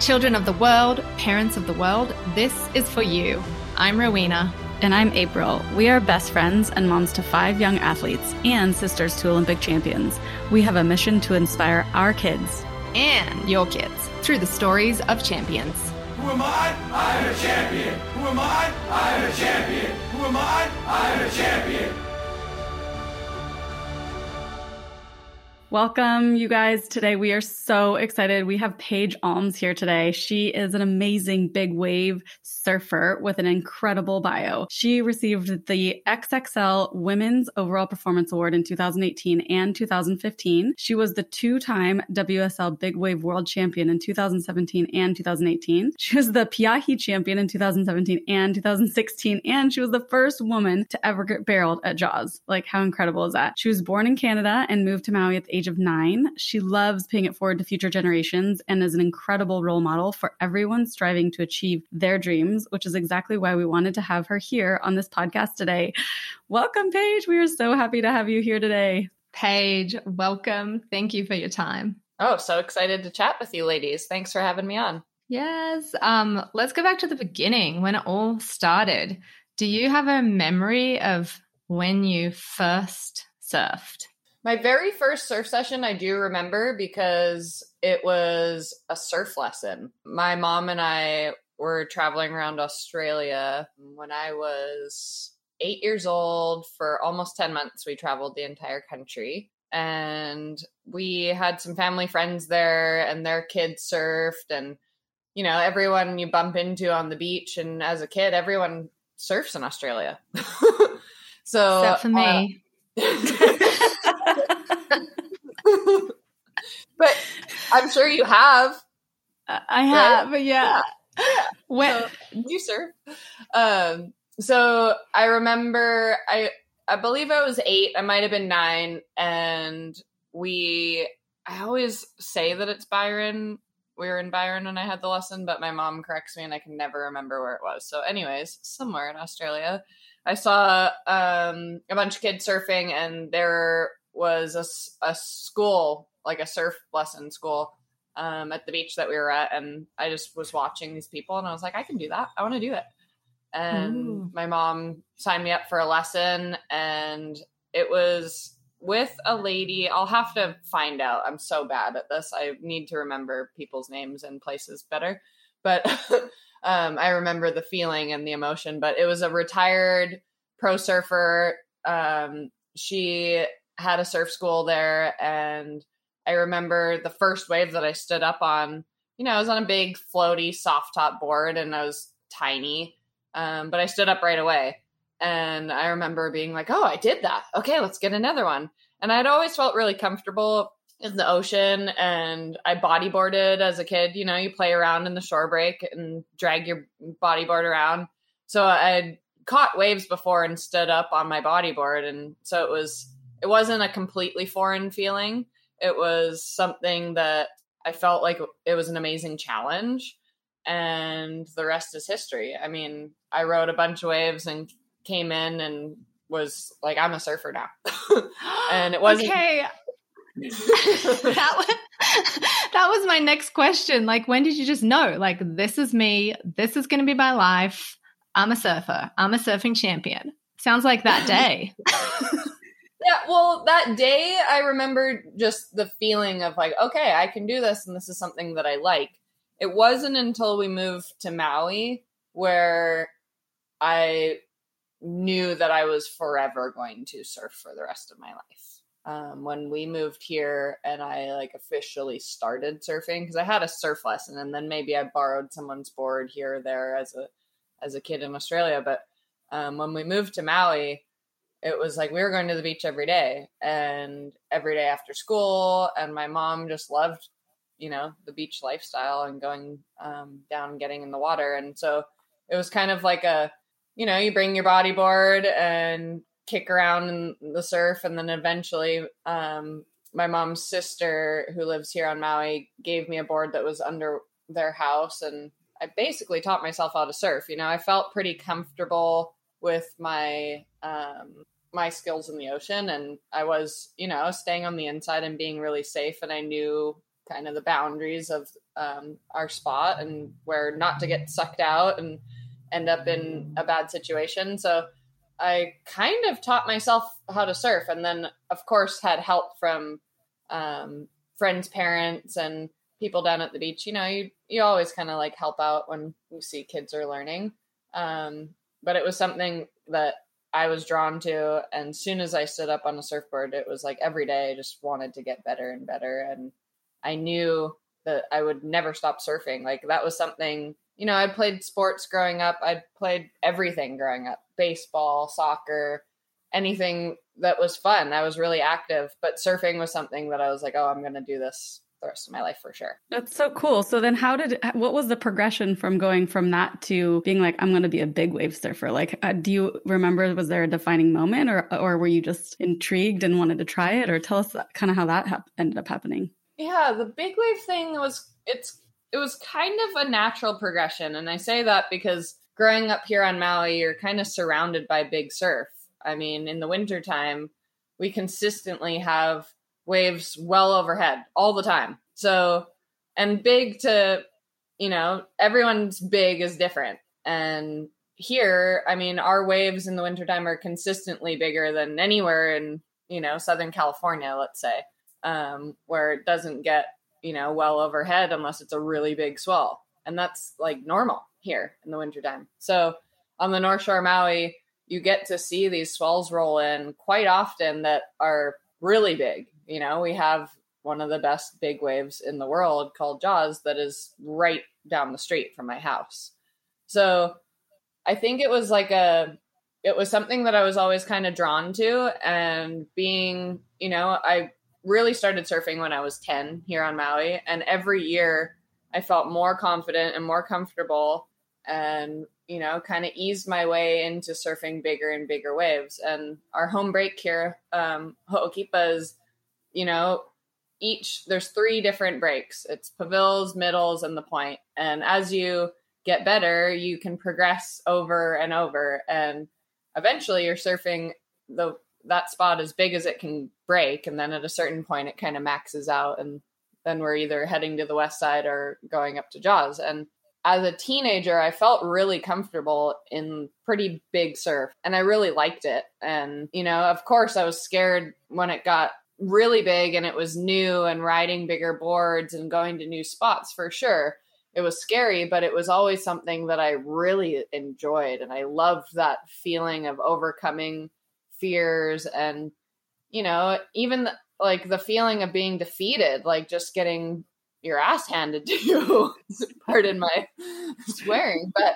Children of the world, parents of the world, this is for you. I'm Rowena. And I'm April. We are best friends and moms to five young athletes and sisters to Olympic champions. We have a mission to inspire our kids and your kids through the stories of champions. Who am I? I'm a champion. Who am I? I'm a champion. Who am I? I'm a champion. Welcome, you guys. Today we are so excited. We have Paige Alms here today. She is an amazing big wave surfer with an incredible bio. She received the XXL Women's Overall Performance Award in 2018 and 2015. She was the two time WSL Big Wave World Champion in 2017 and 2018. She was the Pe'ahi Champion in 2017 and 2016. And she was the first woman to ever get barreled at Jaws. Like, how incredible is that? She was born in Canada and moved to Maui at the age of nine. She loves paying it forward to future generations and is an incredible role model for everyone striving to achieve their dreams, which is exactly why we wanted to have her here on this podcast today. Welcome, Paige. We are so happy to have you here today. Paige, welcome. Thank you for your time. Oh, so excited to chat with you ladies. Thanks for having me on. Yes. Um, let's go back to the beginning when it all started. Do you have a memory of when you first surfed? My very first surf session, I do remember because it was a surf lesson. My mom and I were traveling around Australia when I was eight years old. For almost 10 months, we traveled the entire country. And we had some family friends there, and their kids surfed. And, you know, everyone you bump into on the beach. And as a kid, everyone surfs in Australia. so, except for me. Uh, but I'm sure you have. I have, right? yeah. yeah. When so, you serve. Um, so I remember I I believe I was eight. I might have been nine, and we. I always say that it's Byron. We were in Byron when I had the lesson, but my mom corrects me, and I can never remember where it was. So, anyways, somewhere in Australia, I saw um, a bunch of kids surfing, and there was a, a school, like a surf lesson school, um, at the beach that we were at, and I just was watching these people, and I was like, I can do that. I want to do it. And Ooh. my mom signed me up for a lesson, and it was with a lady. I'll have to find out. I'm so bad at this. I need to remember people's names and places better. But um, I remember the feeling and the emotion. But it was a retired pro surfer. Um, she had a surf school there and I remember the first wave that I stood up on, you know, I was on a big floaty soft top board and I was tiny. Um, but I stood up right away. And I remember being like, oh, I did that. Okay, let's get another one. And I'd always felt really comfortable in the ocean and I bodyboarded as a kid. You know, you play around in the shore break and drag your bodyboard around. So I'd caught waves before and stood up on my bodyboard. And so it was it wasn't a completely foreign feeling. It was something that I felt like it was an amazing challenge. And the rest is history. I mean, I rode a bunch of waves and came in and was like, I'm a surfer now. and it wasn't. Okay. that was that was my next question. Like, when did you just know? Like, this is me. This is going to be my life. I'm a surfer. I'm a surfing champion. Sounds like that day. Yeah, well, that day I remember just the feeling of like, okay, I can do this and this is something that I like. It wasn't until we moved to Maui where I knew that I was forever going to surf for the rest of my life. Um, when we moved here and I like officially started surfing because I had a surf lesson and then maybe I borrowed someone's board here or there as a as a kid in Australia. But um, when we moved to Maui, it was like we were going to the beach every day and every day after school and my mom just loved you know the beach lifestyle and going um, down and getting in the water and so it was kind of like a you know you bring your bodyboard and kick around in the surf and then eventually um, my mom's sister who lives here on maui gave me a board that was under their house and i basically taught myself how to surf you know? I felt pretty comfortable with my um, my skills in the ocean and I was, you know, staying on the inside and being really safe and I knew kind of the boundaries of um, our spot and where not to get sucked out and end up in a bad situation. So I kind of taught myself how to surf, and then of course had help from um, friends' parents and people down at the beach. You know, you you always kind of like help out when you see kids are learning. Um, but it was something that I was drawn to, and soon as I stood up on a surfboard, it was like every day I just wanted to get better and better, and I knew that I would never stop surfing. Like that was something you know, I played sports growing up. I played everything growing up baseball, soccer, anything that was fun. I was really active, but surfing was something that I was like, oh, I'm going to do this the rest of my life for sure. That's so cool. So then how did what was the progression from going from that to being like I'm going to be a big wave surfer? Like uh, do you remember was there a defining moment or or were you just intrigued and wanted to try it or tell us kind of how that hap- ended up happening? Yeah, the big wave thing was it's it was kind of a natural progression. And I say that because growing up here on Maui, you're kind of surrounded by big surf. I mean, in the wintertime, we consistently have waves well overhead all the time. So, and big to, you know, everyone's big is different. And here, I mean, our waves in the wintertime are consistently bigger than anywhere in, you know, Southern California, let's say, um, where it doesn't get you know, well overhead unless it's a really big swell. And that's like normal here in the wintertime. So on the North Shore Maui, you get to see these swells roll in quite often that are really big. You know, we have one of the best big waves in the world called Jaws that is right down the street from my house. So I think it was like a it was something that I was always kind of drawn to and being, you know, I really started surfing when I was 10 here on Maui. And every year I felt more confident and more comfortable and, you know, kind of eased my way into surfing bigger and bigger waves. And our home break here, um, Ho'okipa is, you know, each, there's three different breaks. It's pavils, middles, and the point. And as you get better, you can progress over and over. And eventually you're surfing the that spot as big as it can break. And then at a certain point it kind of maxes out. And then we're either heading to the west side or going up to jaws. And as a teenager i felt really comfortable in pretty big surf. And i really liked it. And you know of course i was scared when it got really big and it was new and riding bigger boards and going to new spots for sure it was scary but it was always something that i really enjoyed and i loved that feeling of overcoming fears and you know even the, like the feeling of being defeated like just getting your ass handed to you. Pardon my swearing but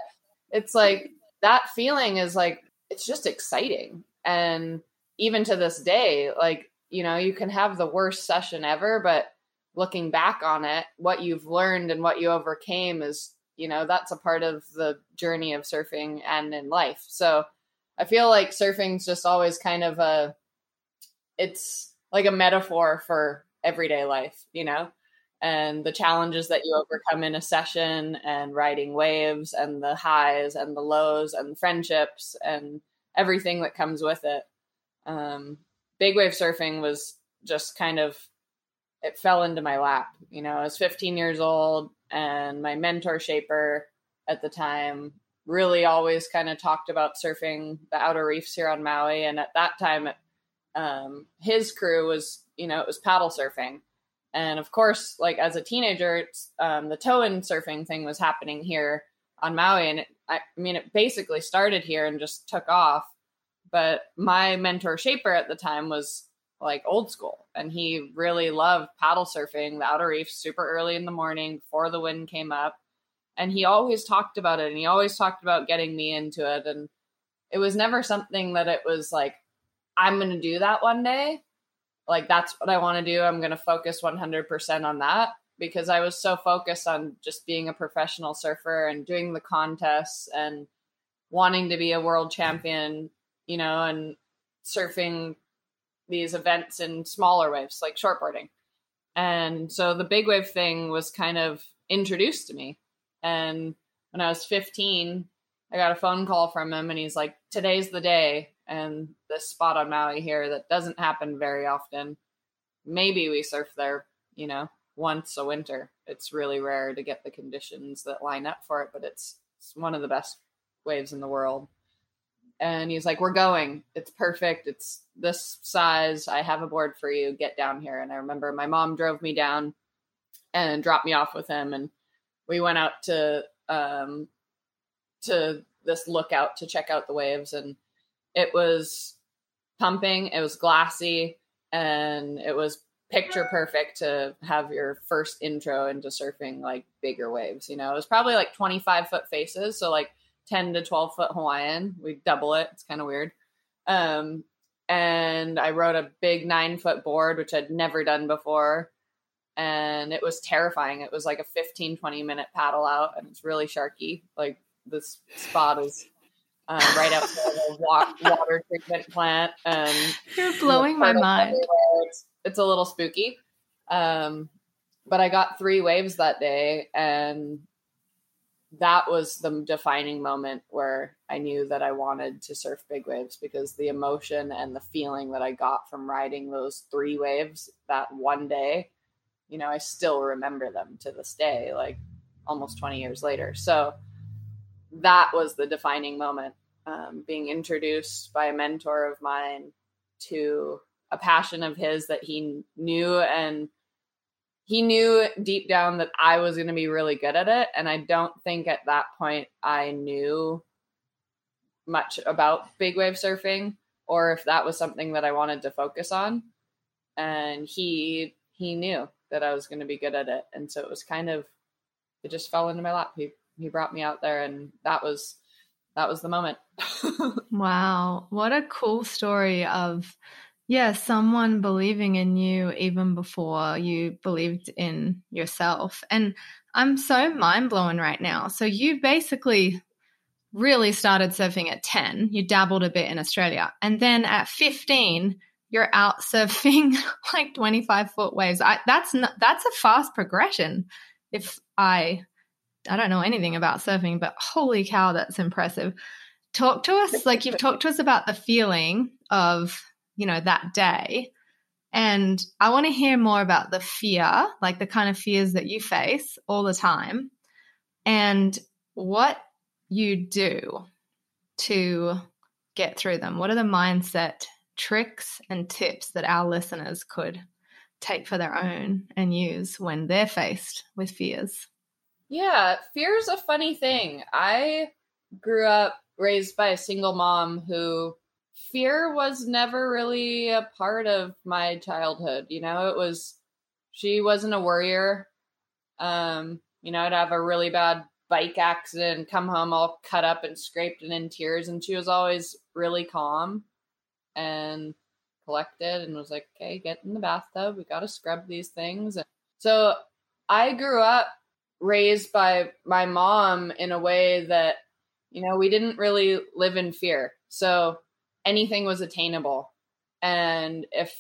it's like that feeling is like it's just exciting. And even to this day like you know you can have the worst session ever but looking back on it what you've learned and what you overcame is you know that's a part of the journey of surfing and in life so I feel like surfing's just always kind of a it's like a metaphor for everyday life, you know? And the challenges that you overcome in a session and riding waves and the highs and the lows and friendships and everything that comes with it. Um, big wave surfing was just kind of it fell into my lap. You know, I was 15 years old and my mentor shaper at the time really always kind of talked about surfing the outer reefs here on Maui. And at that time, um, his crew was, you know, it was paddle surfing. And of course, like as a teenager, um, the tow-in surfing thing was happening here on Maui. And it, I, I mean, it basically started here and just took off. But my mentor Shaper at the time was like old school and he really loved paddle surfing. The outer reef super early in the morning before the wind came up and he always talked about it and he always talked about getting me into it and it was never something that it was like i'm going to do that one day. Like that's what i want to do. I'm going to focus 100% on that because i was so focused on just being a professional surfer and doing the contests and wanting to be a world champion you know and surfing these events in smaller waves like shortboarding and so the big wave thing was kind of introduced to me and when I was 15, I got a phone call from him and he's like, Today's the day. And this spot on Maui here that doesn't happen very often. Maybe we surf there, you know, once a winter. It's really rare to get the conditions that line up for it, but it's, it's one of the best waves in the world. And he's like, We're going. It's perfect. It's this size. I have a board for you. Get down here. And I remember my mom drove me down and dropped me off with him. And we went out to um, to this lookout to check out the waves. And it was pumping, it was glassy, and it was picture perfect to have your first intro into surfing like bigger waves. You know, it was probably like 25 foot faces. So like 10 to 12 foot Hawaiian. We double it. It's kind of weird. Um, and I rode a big nine foot board, which I'd never done before. And it was terrifying. It was like a 15, 20 minute paddle out, and it's really sharky. Like this spot is um, right outside of a water treatment plant. And you're blowing my mind. It's, it's, a little spooky. Um, but I got three waves that day, and that was the defining moment where I knew that I wanted to surf big waves because the emotion and the feeling that I got from riding those three waves that one day, you know, I still remember them to this day, like almost 20 years later. So that was the defining moment um, being introduced by a mentor of mine to a passion of his that he knew and he knew deep down that I was going to be really good at it and I don't think at that point I knew much about big wave surfing or if that was something that I wanted to focus on. And he he knew that I was going to be good at it and so it was kind of it just fell into my lap. He he brought me out there and that was that was the moment. Wow. What a cool story of yeah someone believing in you even before you believed in yourself. And i'm so mind blown right now. So you basically really started surfing at 10 you dabbled a bit in australia. And then at 15 you're out surfing like 25 foot waves. I, that's not, that's a fast progression. If i I don't know anything about surfing, but holy cow, that's impressive. Talk to us, like you've talked to us about the feeling of, you know, that day. And I want to hear more about the fear, like the kind of fears that you face all the time, and what you do to get through them. What are the mindset tricks and tips that our listeners could take for their own and use when they're faced with fears? Yeah, fear is a funny thing. I grew up raised by a single mom who fear was never really a part of my childhood. You know, it was she wasn't a worrier. Um, you know, I'd have a really bad bike accident, come home all cut up and scraped and in tears, and she was always really calm and collected and was like, "Okay, get in the bathtub. We got to scrub these things." So I grew up raised by my mom in a way that you know we didn't really live in fear so anything was attainable. And if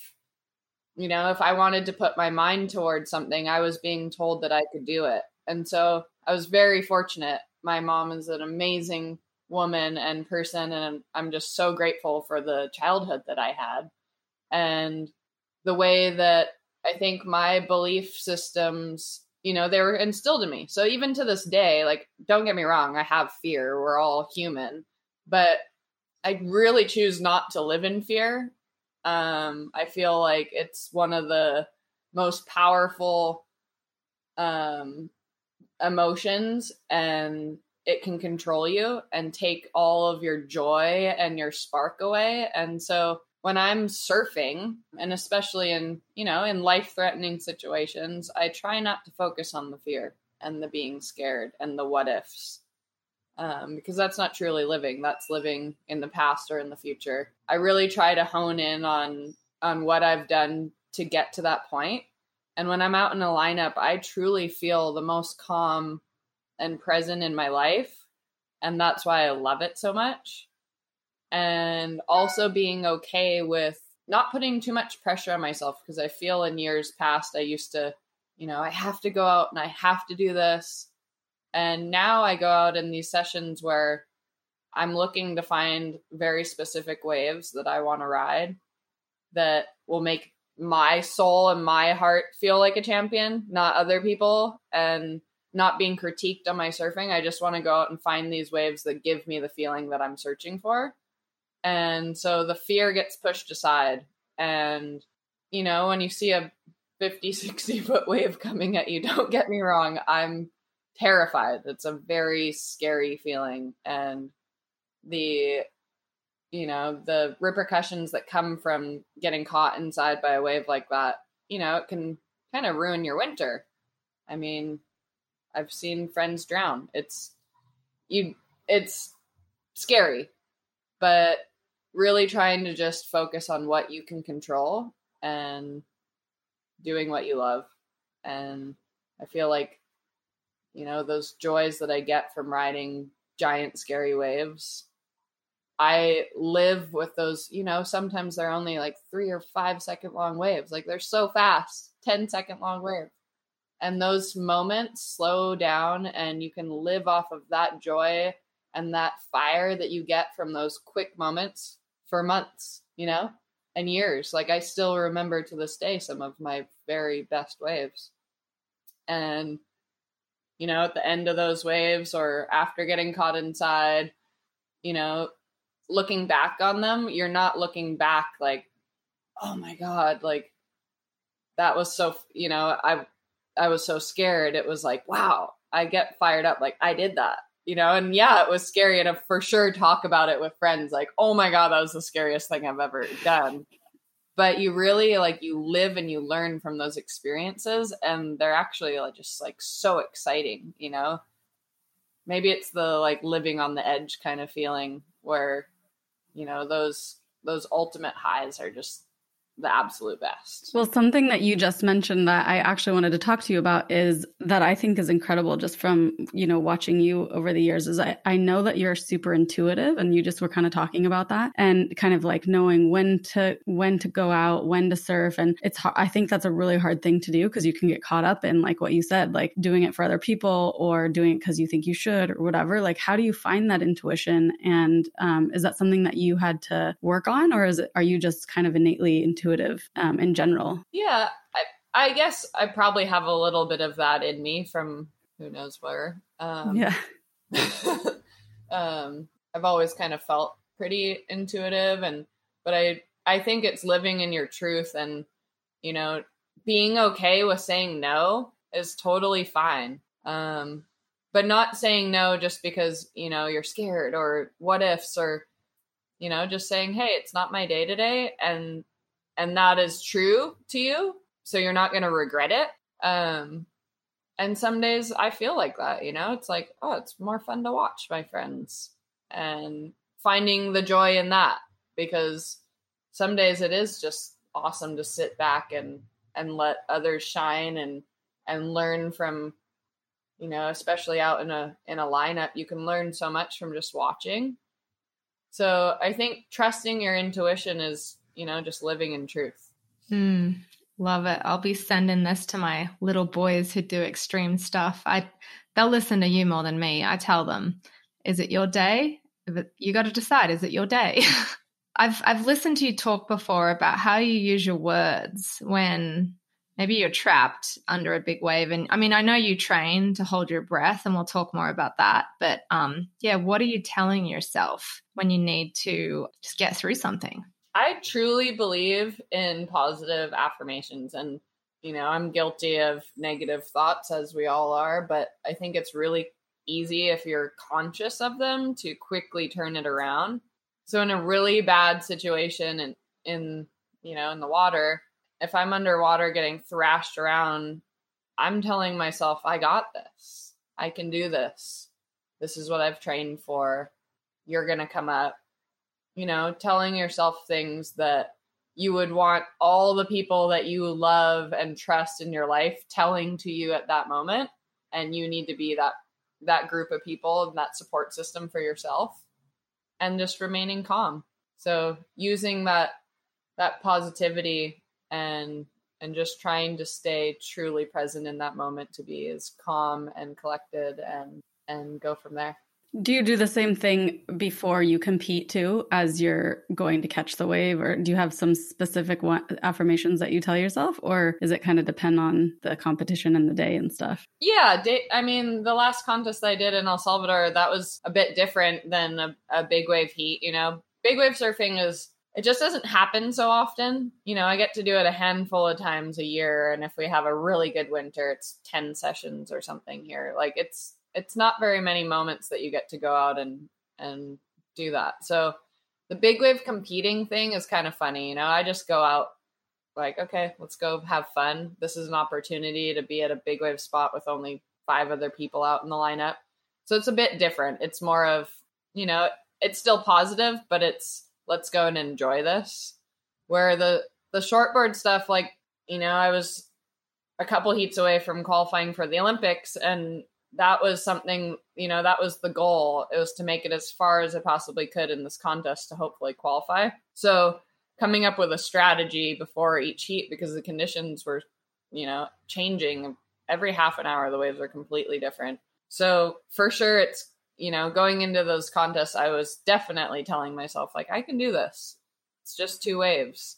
you know if i wanted to put my mind towards something i was being told that i could do it. And so i was very fortunate. My mom is an amazing woman and person and i'm just so grateful for the childhood that i had. And the way that i think my belief systems you know they were instilled in me. So even to this day like don't get me wrong i have fear. We're all human. But i really choose not to live in fear um i feel like it's one of the most powerful um emotions and it can control you and take all of your joy and your spark away and so when I'm surfing, and especially in, you know, in life threatening situations, I try not to focus on the fear and the being scared and the what ifs. Um, because that's not truly living. That's living in the past or in the future. I really try to hone in on on what I've done to get to that point. And when I'm out in a lineup, I truly feel the most calm and present in my life. And that's why I love it so much and also being okay with not putting too much pressure on myself because I feel in years past I used to, you know, I have to go out and I have to do this. And now I go out in these sessions where I'm looking to find very specific waves that I want to ride that will make my soul and my heart feel like a champion, not other people, and not being critiqued on my surfing. I just want to go out and find these waves that give me the feeling that I'm searching for. And so the fear gets pushed aside. And, you know, when you see a 50, 60 foot wave coming at you, don't get me wrong, I'm terrified. It's a very scary feeling. And the you know the repercussions that come from getting caught inside by a wave like that you know it can kind of ruin your winter i mean i've seen friends drown it's you it's scary but really trying to just focus on what you can control and doing what you love and i feel like you know those joys that i get from riding giant scary waves I live with those, you know, sometimes they're only like three or five second long waves. Like they're so fast, 10 second long wave. And those moments slow down and you can live off of that joy and that fire that you get from those quick moments for months, you know, and years. Like I still remember to this day some of my very best waves. And, you know, at the end of those waves or after getting caught inside, you know, looking back on them, you're not looking back like, oh my god, like that was so you know I I was so scared. It was like wow, I get fired up like I did that, you know. And yeah, it was scary, and I for sure talk about it with friends like, oh my god, that was the scariest thing I've ever done. But you really like you live and you learn from those experiences, and they're actually like, just like so exciting, you know. Maybe it's the like living on the edge kind of feeling where you know those those ultimate highs are just the absolute best. Well, something that you just mentioned that I actually wanted to talk to you about is that I think is incredible just from, you know, watching you over the years is I, I know that you're super intuitive and you just were kind of talking about that and kind of like knowing when to when to go out, when to surf and it's I think that's a really hard thing to do because you can get caught up in like what you said, like doing it for other people or doing it because you think you should or whatever. Like how do you find that intuition and um, is that something that you had to work on or is it are you just kind of innately intuitive intuitive um, in general. Yeah, I, I, guess I probably have a little bit of that in me from who knows where. Um, yeah. um, I've always kind of felt pretty intuitive, and but I I think it's living in your truth and you know being okay with saying no is totally fine. Um, but not saying no just because you know you're scared or what ifs or you know just saying hey it's not my day today and and that is true to you so you're not going to regret it. Um and some days i feel like that you know? It's like oh it's more fun to watch my friends. And finding the joy in that because some days it is just awesome to sit back and and let others shine and and learn from you know especially out in a in a lineup you can learn so much from just watching. So i think trusting your intuition is you know, just living in truth. Mm, love it. I'll be sending this to my little boys who do extreme stuff. I they'll listen to you more than me. I tell them, is it your day? You got to decide, is it your day? I've I've listened to you talk before about how you use your words when maybe you're trapped under a big wave and i mean i know you train to hold your breath and we'll talk more about that but um yeah what are you telling yourself when you need to just get through something I truly believe in positive affirmations and you know, I'm guilty of negative thoughts as we all are, but I think it's really easy if you're conscious of them to quickly turn it around. So in a really bad situation and in, you know, in the water, if I'm underwater getting thrashed around, I'm telling myself, I got this. I can do this. This is what I've trained for. You're going to come up you know, telling yourself things that you would want all the people that you love and trust in your life telling to you at that moment. And you need to be that that group of people and that support system for yourself and just remaining calm. So using that that positivity and and just trying to stay truly present in that moment to be as calm and collected and and go from there Do you do the same thing before you compete too, as you're going to catch the wave, or do you have some specific affirmations that you tell yourself, or is it kind of depend on the competition and the day and stuff? Yeah, I mean, the last contest I did in El Salvador, that was a bit different than a, a big wave heat. You know, big wave surfing is it just doesn't happen so often. You know, I get to do it a handful of times a year, and if we have a really good winter, it's ten sessions or something here. Like it's it's not very many moments that you get to go out and and do that. So the big wave competing thing is kind of funny. You know, I just go out like, okay, let's go have fun. This is an opportunity to be at a big wave spot with only five other people out in the lineup. So it's a bit different. It's more of, you know, it's still positive, but it's let's go and enjoy this. Where the the shortboard stuff, like, you know, I was a couple heats away from qualifying for the Olympics and that was something, you know, that was the goal. It was to make it as far as it possibly could in this contest to hopefully qualify. So coming up with a strategy before each heat because the conditions were, you know, changing every half an hour. The waves are completely different. So for sure, it's, you know, going into those contests, I was definitely telling myself, like, I can do this. It's just two waves.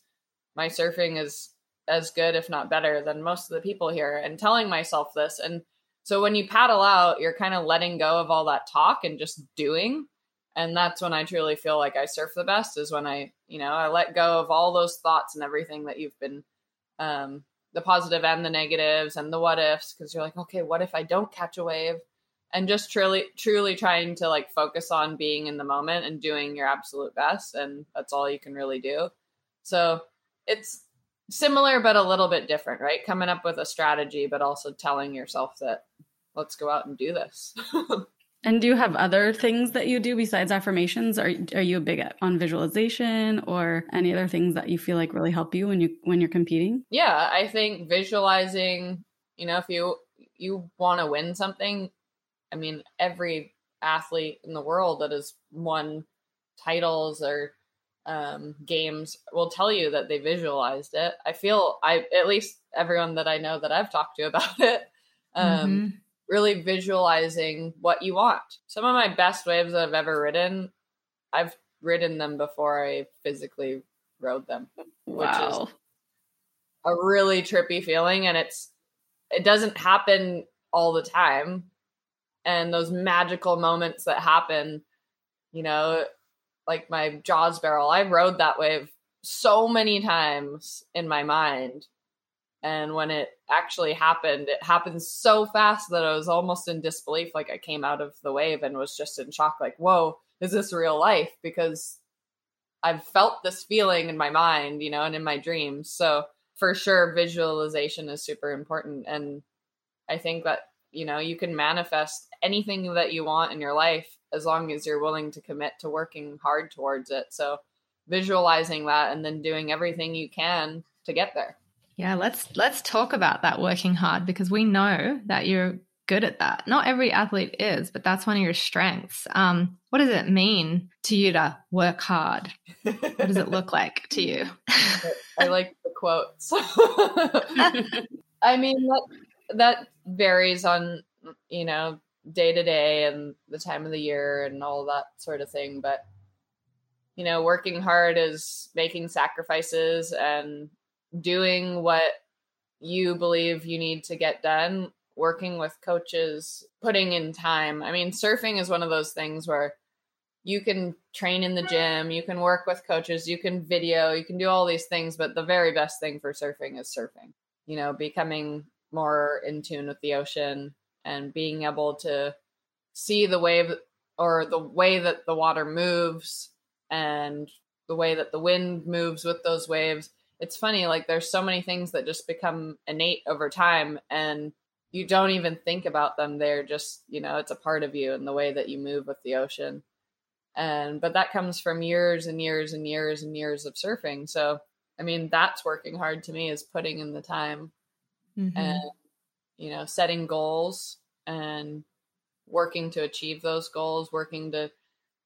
My surfing is as good, if not better, than most of the people here. And telling myself this and so when you paddle out, you're kind of letting go of all that talk and just doing. And that's when I truly feel like I surf the best is when I, you know, I let go of all those thoughts and everything that you've been, um, the positive and the negatives and the what ifs, because you're like, okay, what if I don't catch a wave? And just truly, truly trying to like focus on being in the moment and doing your absolute best. And that's all you can really do. So it's similar but a little bit different, right? Coming up with a strategy, but also telling yourself that let's go out and do this. and do you have other things that you do besides affirmations? Are are you a big at, on visualization or any other things that you feel like really help you when you when you're competing? Yeah, I think visualizing, you know, if you you want to win something, I mean, every athlete in the world that has won titles or um, games will tell you that they visualized it. I feel I at least everyone that I know that I've talked to about it, um, mm-hmm. Really visualizing what you want. Some of my best waves that I've ever ridden, I've ridden them before I physically rode them, wow. which is a really trippy feeling, and it's it doesn't happen all the time, and those magical moments that happen, you know like my Jaws barrel. I rode that wave so many times in my mind. And when it actually happened, it happened so fast that I was almost in disbelief. Like I came out of the wave and was just in shock, like, whoa, is this real life? Because I've felt this feeling in my mind, you know, and in my dreams. So for sure, visualization is super important. And I think that, you know, you can manifest anything that you want in your life as long as you're willing to commit to working hard towards it. So visualizing that and then doing everything you can to get there. Yeah, let's let's talk about that working hard because we know that you're good at that. Not every athlete is, but that's one of your strengths. Um, what does it mean to you to work hard? What does it look like to you? I like the quotes. I mean that that varies on you know day to day and the time of the year and all that sort of thing. But, you know, working hard is making sacrifices and doing what you believe you need to get done, working with coaches, putting in time. I mean, surfing is one of those things where you can train in the gym, you can work with coaches, you can video, you can do all these things, but the very best thing for surfing is surfing. You know, becoming more in tune with the ocean, and being able to see the wave or the way that the water moves and the way that the wind moves with those waves. It's funny, like there's so many things that just become innate over time and you don't even think about them. They're just, you know, it's a part of you and the way that you move with the ocean. And but that comes from years and years and years and years of surfing. So I mean, that's working hard to me is putting in the time mm-hmm. and you know, setting goals and working to achieve those goals, working to,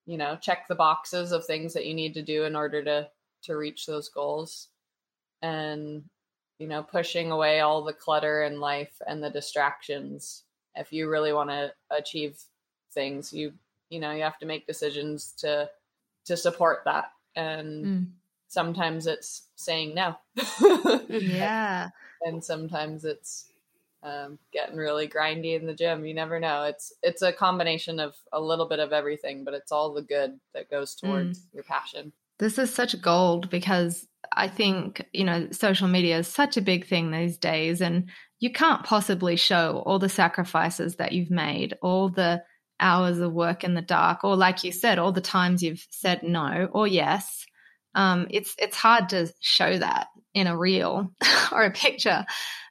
you know, check the boxes of things that you need to do in order to to reach those goals. And you know, pushing away all the clutter in life and the distractions. If you really want to achieve things, you you know, you have to make decisions to to support that. And Mm. sometimes it's saying no. Yeah. and sometimes it's um, getting really grindy in the gym. You never know. It's it's a combination of a little bit of everything, but it's all the good that goes towards your passion. This is such gold because I think, you know, social media is such a big thing these days, and you can't possibly show all the sacrifices that you've made, all the hours of work in the dark, or like you said, all the times you've said no or yes. Um, it's it's hard to show that in a reel or a picture.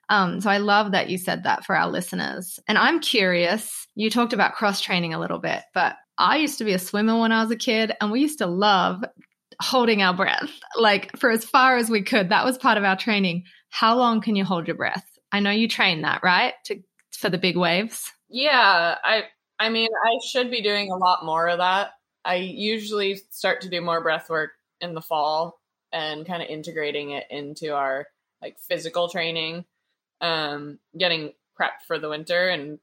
Um, so I love that you said that for our listeners. And I'm curious, you talked about cross training a little bit, but I used to be a swimmer when I was a kid, and we used to love holding our breath like for as far as we could. That was part of our training. How long can you hold your breath? I know you train that, right? To for the big waves. Yeah, I I mean, I should be doing a lot more of that. I usually start to do more breath work in the fall and kind of integrating it into our like physical training, um, getting prepped for the winter and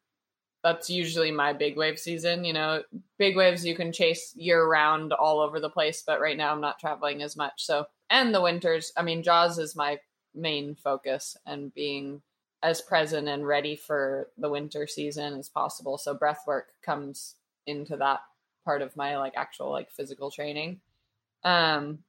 that's usually my big wave season. You know, big waves you can chase year round all over the place, but right now I'm not traveling as much. So, and the winters, I mean, Jaws is my main focus and being as present and ready for the winter season as possible. So, breath work comes into that part of my like actual like physical training. Um,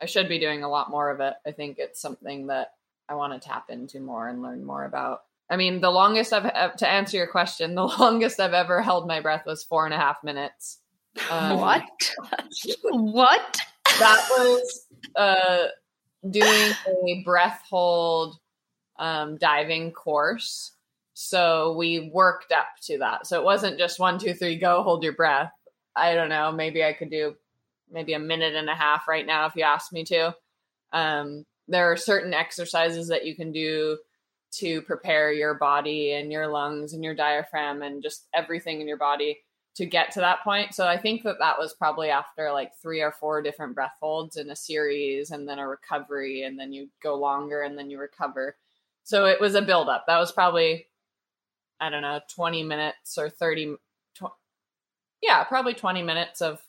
I should be doing a lot more of it. I think it's something that I want to tap into more and learn more about. I mean, the longest I've uh, to answer your question, the longest I've ever held my breath was four and a half minutes. Um, what? what? That was uh, doing a breath hold um, diving course. So we worked up to that. So it wasn't just one, two, three, go, hold your breath. I don't know. Maybe I could do maybe a minute and a half right now if you ask me to. Um, there are certain exercises that you can do to prepare your body and your lungs and your diaphragm and just everything in your body to get to that point. So I think that that was probably after like three or four different breath holds in a series and then a recovery and then you go longer and then you recover. So it was a build up. That was probably I don't know, 20 minutes or 30 tw- yeah, probably 20 minutes of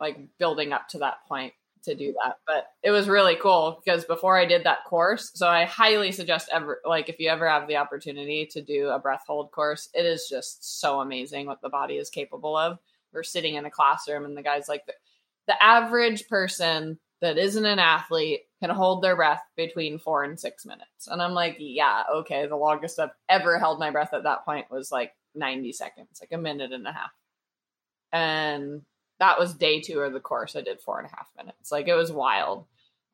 like building up to that point to do that. But it was really cool because before I did that course, so I highly suggest ever like if you ever have the opportunity to do a breath hold course, it is just so amazing what the body is capable of. We're sitting in a classroom and the guy's like the, the average person that isn't an athlete can hold their breath between four and six minutes. And I'm like, yeah, okay. The longest I've ever held my breath at that point was like 90 seconds, like a minute and a half. And that was day two of the course. I did four and a half minutes. Like it was wild.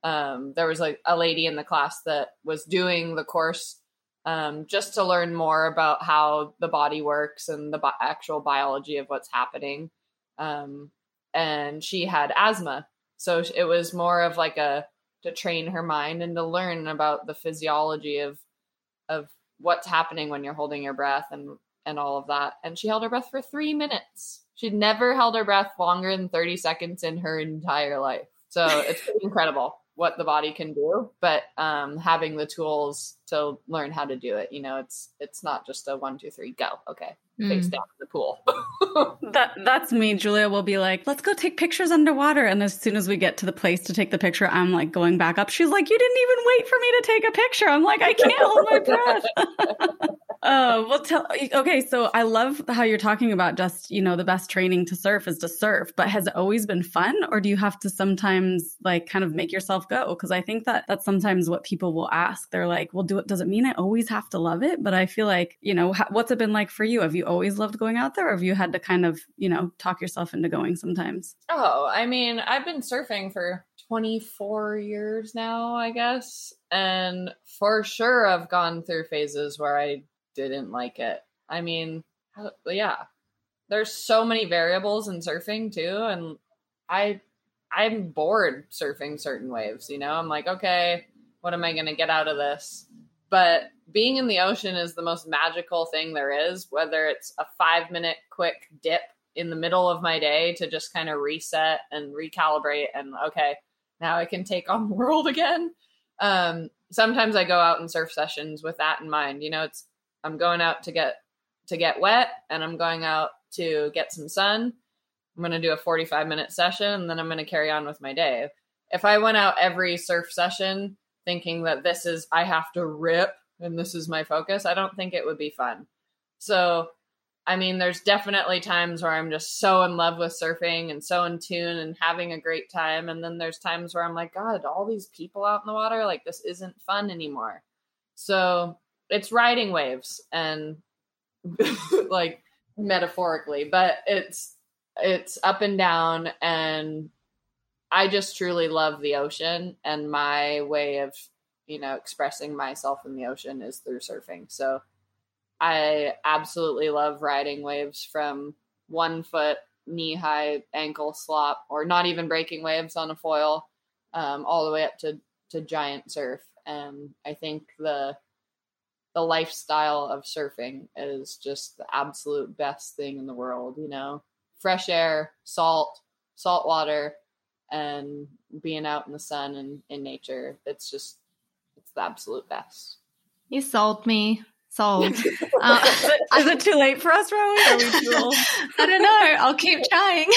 Um, there was like a lady in the class that was doing the course um, just to learn more about how the body works and the bi- actual biology of what's happening. Um, and she had asthma. So it was more of like a to train her mind and to learn about the physiology of of what's happening when you're holding your breath and and all of that. And she held her breath for three minutes. She'd never held her breath longer than 30 seconds in her entire life. So it's incredible what the body can do, but um, having the tools to learn how to do it, you know, it's it's not just a one, two, three, go. Okay, face Mm. down in the pool. That that's me. Julia will be like, "Let's go take pictures underwater." And as soon as we get to the place to take the picture, I'm like going back up. She's like, "You didn't even wait for me to take a picture." I'm like, "I can't hold my breath." uh, well, tell. Okay, so I love how you're talking about just you know the best training to surf is to surf, but has it always been fun, or do you have to sometimes like kind of make yourself go? Because I think that that's sometimes what people will ask. They're like, "Well, do it? Does it mean I always have to love it?" But I feel like you know, ha- what's it been like for you? Have you always loved going out there, or have you had to kind of you know talk yourself into going sometimes? Oh, I mean, I've been surfing for 24 years now, I guess. And for sure, I've gone through phases where I didn't like it. I mean, yeah, there's so many variables in surfing too. And I, I'm bored surfing certain waves, you know? I'm like, okay, what am I going to get out of this? But being in the ocean is the most magical thing there is, whether it's a five minute quick dip in the middle of my day to just kind of reset and recalibrate and okay now i can take on the world again um sometimes i go out in surf sessions with that in mind you know it's i'm going out to get to get wet and i'm going out to get some sun I'm going to do a 45 minute session and then I'm going to carry on with my day. If I went out every surf session thinking that this is, I have to rip and this is my focus, I don't think it would be fun. So, I mean, there's definitely times where I'm just so in love with surfing and so in tune and having a great time. And then there's times where I'm like, God, all these people out in the water, like, this isn't fun anymore. So it's riding waves and like metaphorically, but it's, it's up and down. And I just truly love the ocean. And my way of, you know, expressing myself in the ocean is through surfing. So, I absolutely love riding waves from one foot, knee high, ankle slop, or not even breaking waves on a foil, um, all the way up to, to giant surf. And I think the the lifestyle of surfing is just the absolute best thing in the world. You know, fresh air, salt, salt water, and being out in the sun and in nature. It's just it's the absolute best. You sold me sold. Uh, is it too late for us, Rowie? Are we too old? I don't know. I'll keep trying.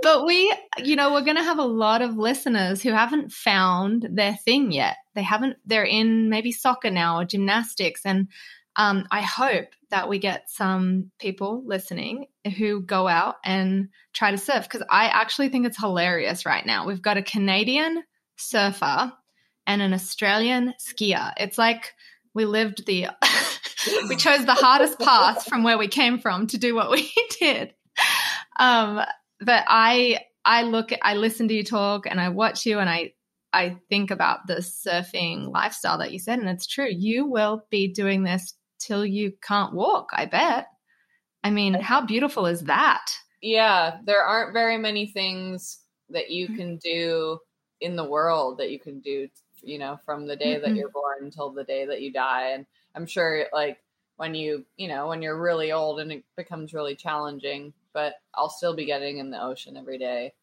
but we, you know, we're going to have a lot of listeners who haven't found their thing yet. They haven't, they're in maybe soccer now or gymnastics. And um, I hope that we get some people listening who go out and try to surf because I actually think it's hilarious right now. We've got a Canadian surfer and an Australian skier. It's like, we lived the we chose the hardest path from where we came from to do what we did. Um but i i look i listen to you talk and i watch you and i i think about the surfing lifestyle that you said and it's true. You will be doing this till you can't walk i bet. I mean how beautiful is that? Yeah there aren't very many things that you can do in the world that you can do you know, from the day mm-hmm. that you're born until the day that you die. And I'm sure like when you, you know, when you're really old and it becomes really challenging, but I'll still be getting in the ocean every day.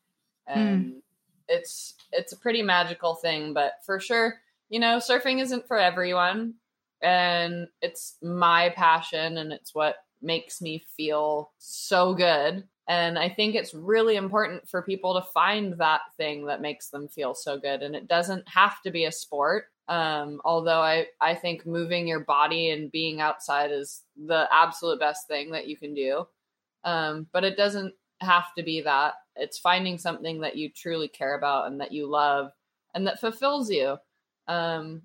And mm. it's it's a pretty magical thing, but for sure, you know, surfing isn't for everyone. And it's my passion and it's what makes me feel so good and I think it's really important for people to find that thing that makes them feel so good. And it doesn't have to be a sport. Um, although I, I think moving your body and being outside is the absolute best thing that you can do. Um, but it doesn't have to be that. It's finding something that you truly care about and that you love and that fulfills you. Um,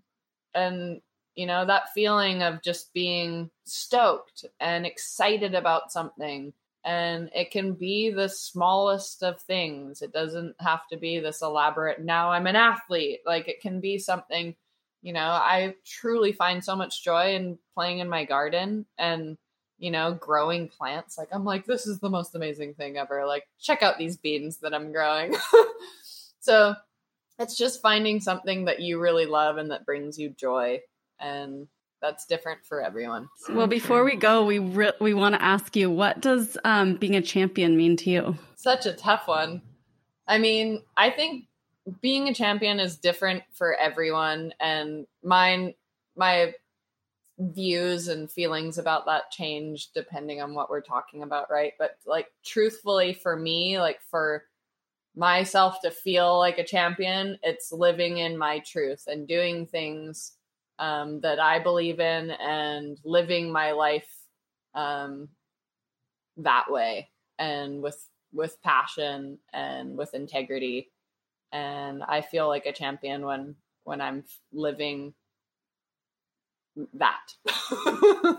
and, you know, that feeling of just being stoked and excited about something and it can be the smallest of things. It doesn't have to be this elaborate now i'm an athlete. Like it can be something you know i truly find so much joy in playing in my garden and you know growing plants. Like i'm like this is the most amazing thing ever. Like check out these beans that i'm growing. So it's just finding something that you really love and that brings you joy. And that's different for everyone. Well, before we go, we re- we want to ask you, what does um, being a champion mean to you? Such a tough one. I mean, I think being a champion is different for everyone, and mine, my views and feelings about that change depending on what we're talking about, right? But like, truthfully, for me, like for myself to feel like a champion, it's living in my truth and doing things um, that I believe in and living my life um, that way and with with passion and with integrity. And I feel like a champion when when I'm living that.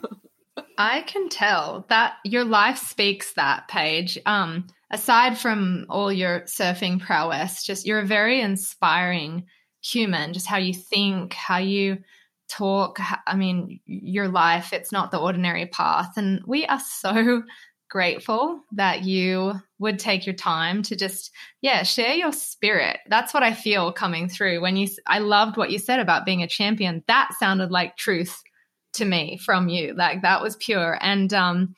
I can tell that your life speaks that Paige. Um, aside from all your surfing prowess, just you're a very inspiring human. Just how you think, how you talk. I mean, your life, it's not the ordinary path. And we are so grateful that you would take your time to just, yeah, share your spirit. That's what I feel coming through when you, I loved what you said about being a champion. That sounded like truth to me from you. Like that was pure. And, um,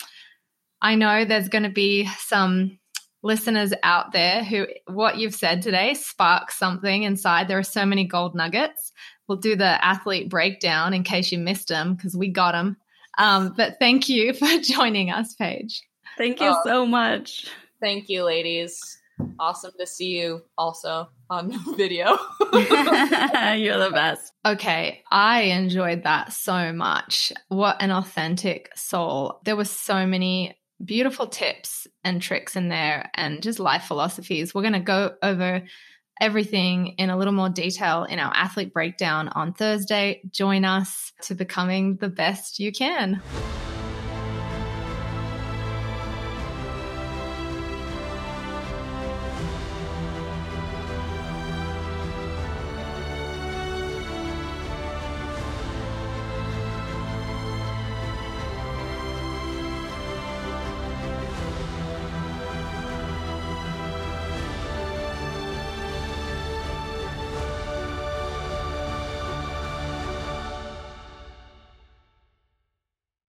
I know there's going to be some listeners out there who what you've said today sparks something inside. There are so many gold nuggets we'll do the athlete breakdown in case you missed them because we got them. Um, but thank you for joining us, Paige. Thank you oh, so much. Thank you, ladies. Awesome to see you also on video. You're the best. Okay, I enjoyed that so much. What an authentic soul. There were so many beautiful tips and tricks in there and just life philosophies. We're going to go over everything in a little more detail in our athlete breakdown on Thursday. Join us to becoming the best you can.